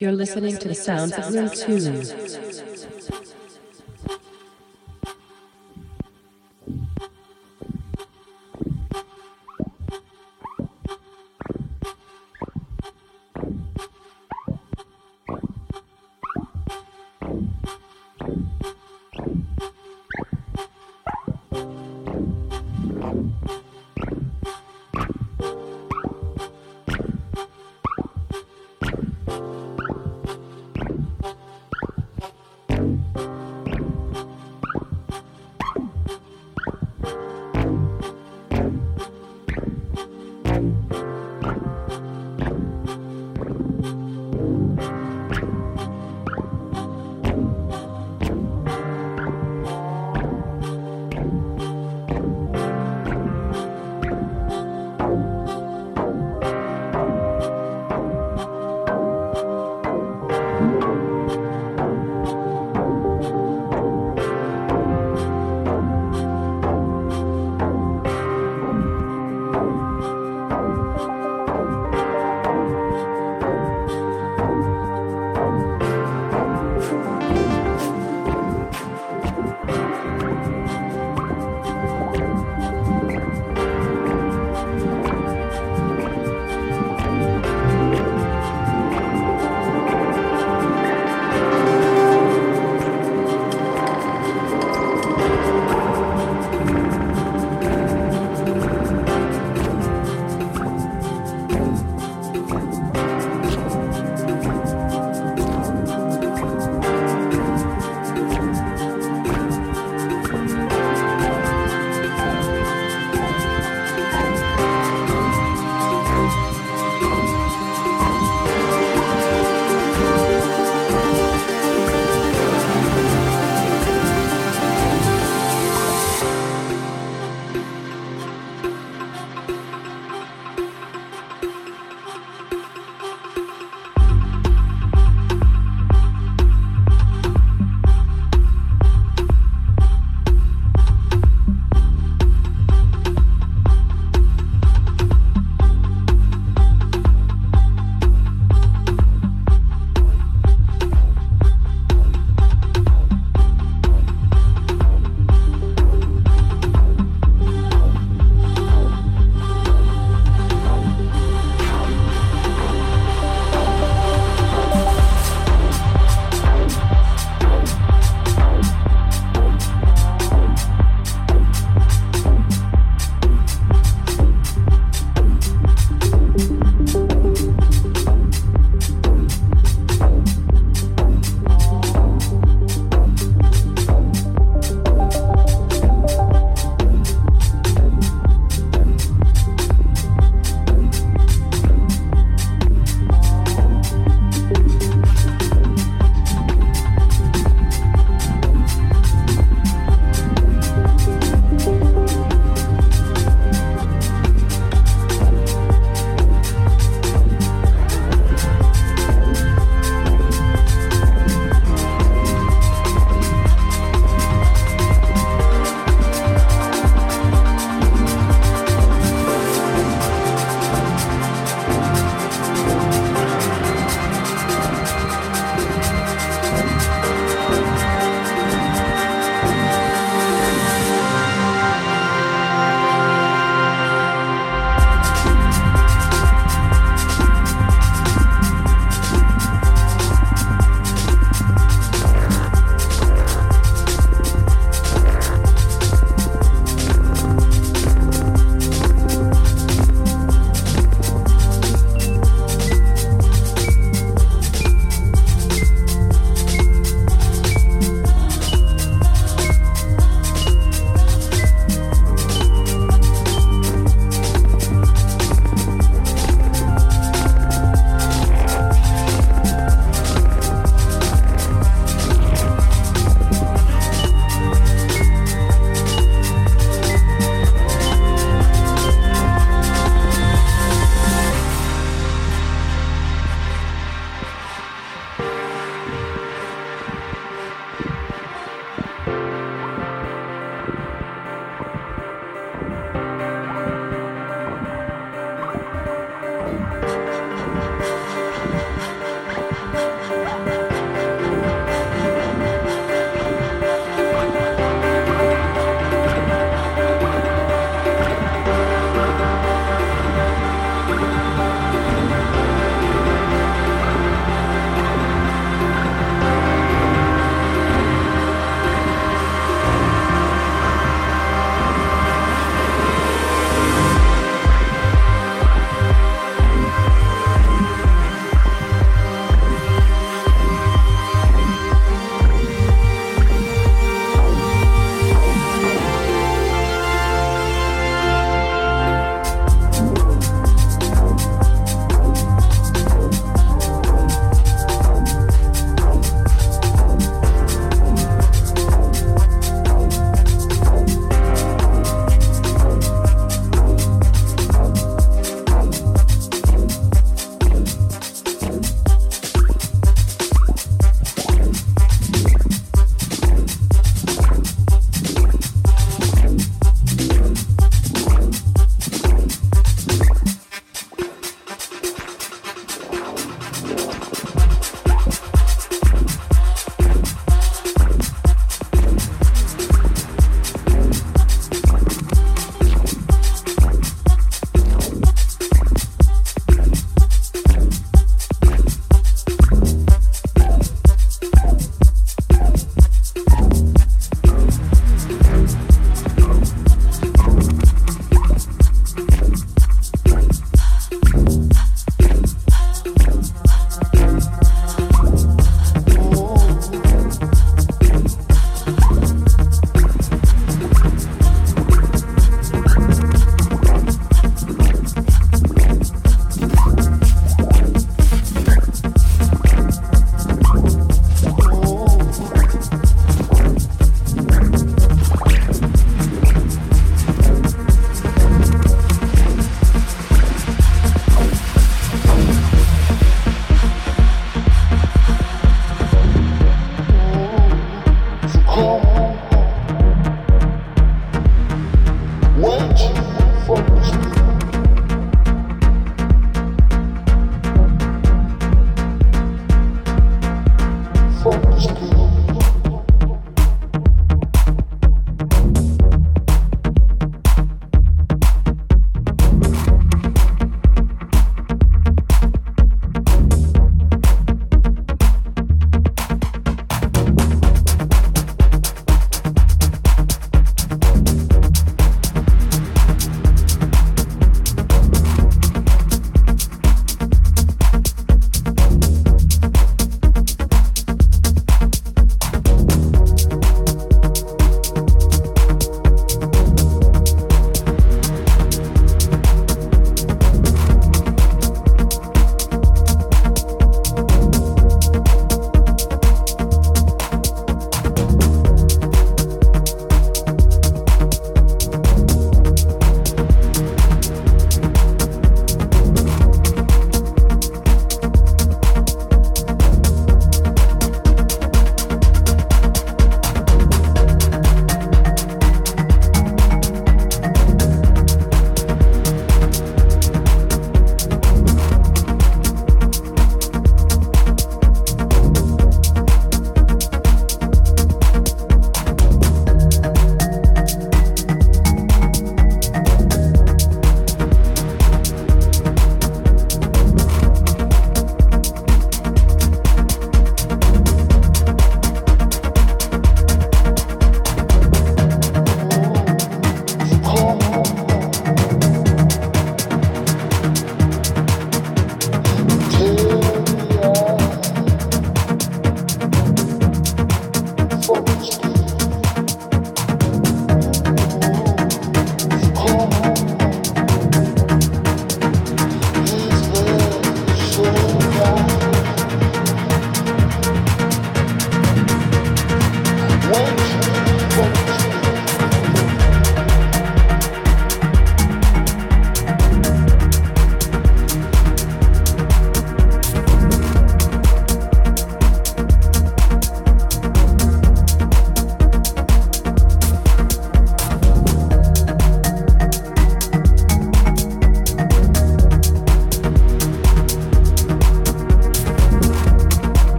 You're listening to the sounds of Room 2.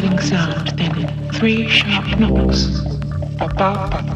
rolling sound three sharp knocks. Ba ba ba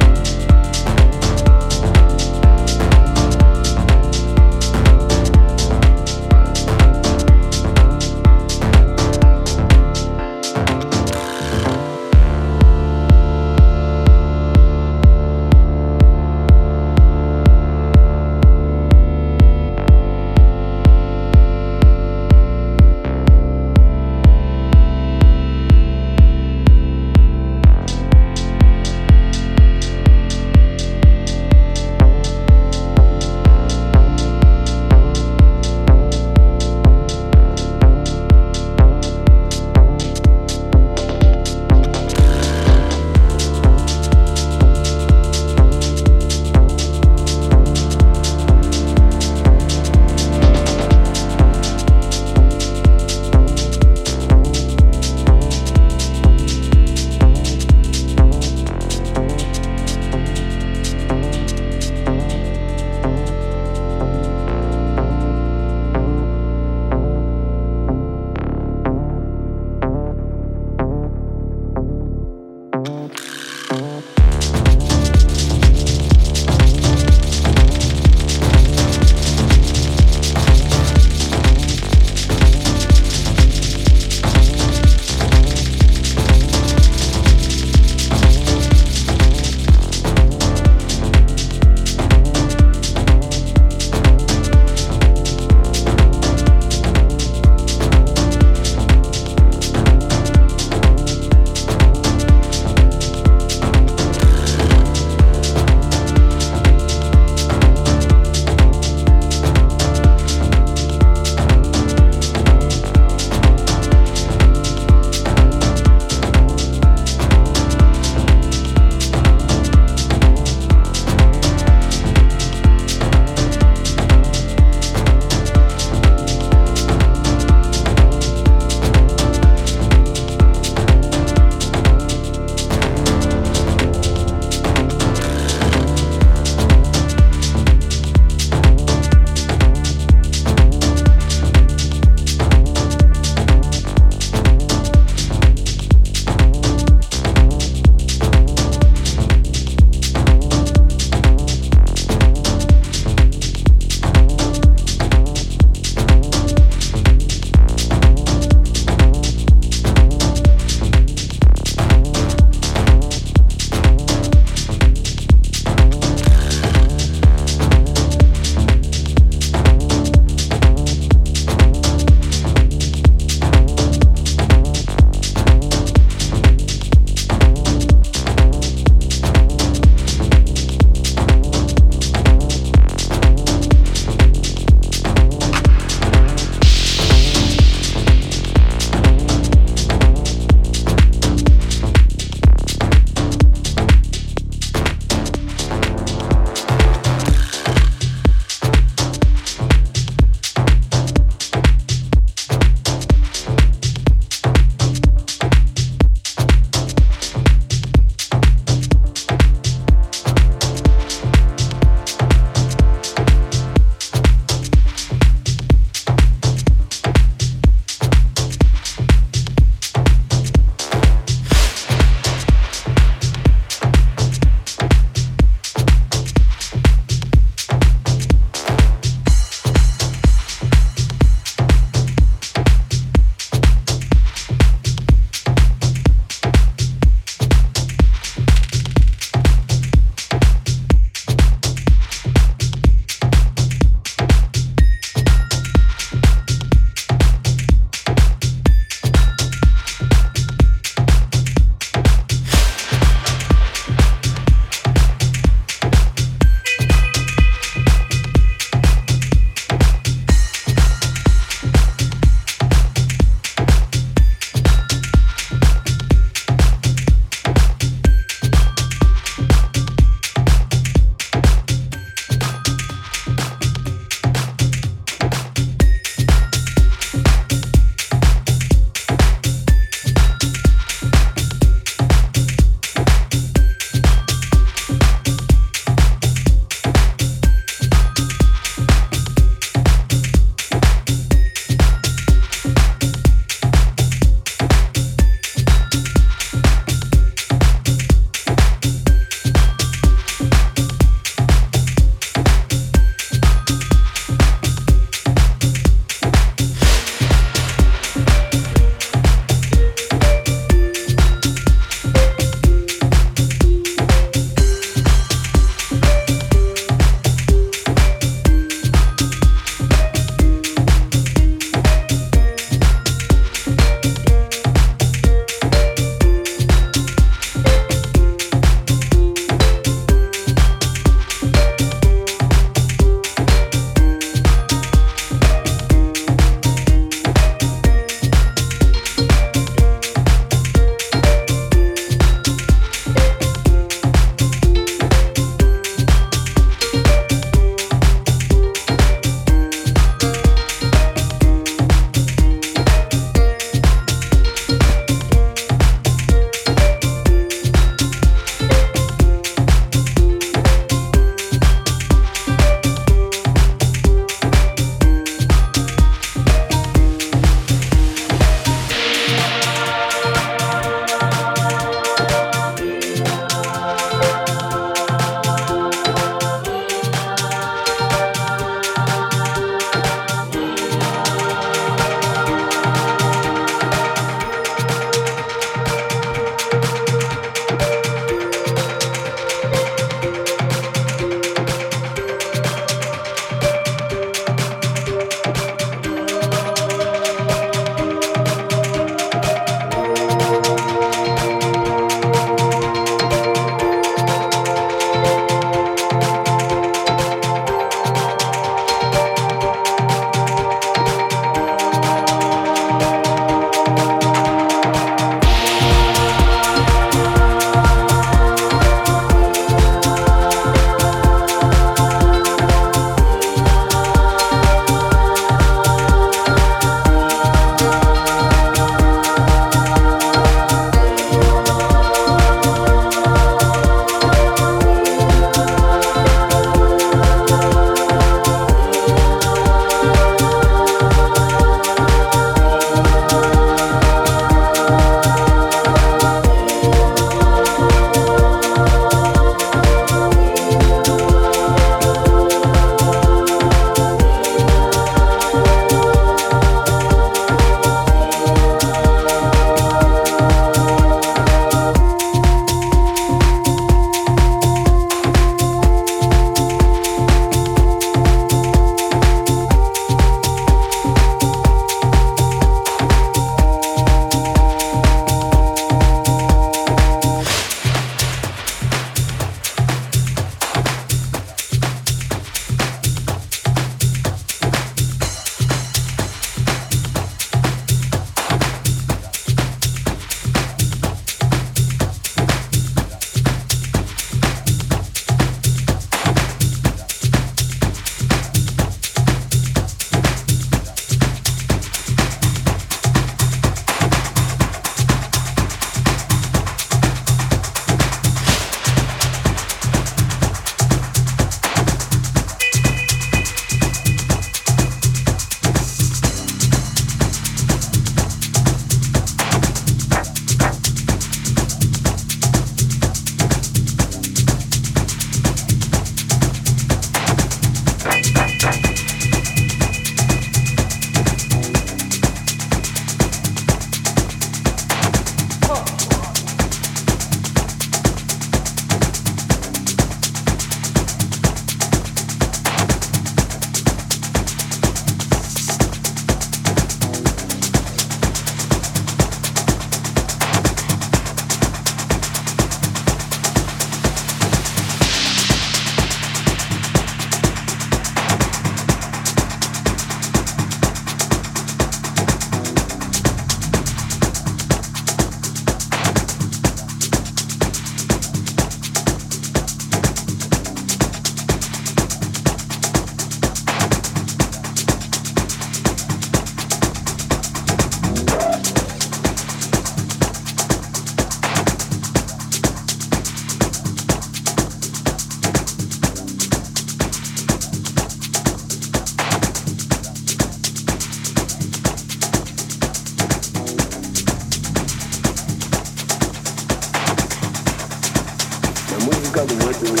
muzika kumwatini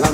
na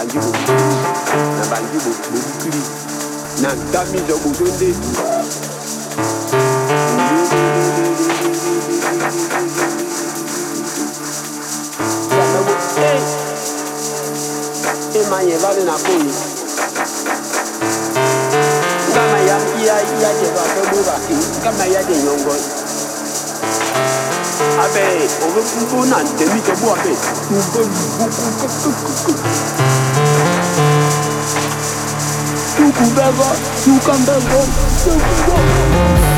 bangi na bangi bobukili na ntamizo bozo nde emanye eh, eh, vale na koyi kama yaje vakebuvaki kama yaje nyongoyi abe obe mpona ntemizo bu abe can't cukambe ngoma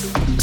Thank you.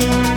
Thank you.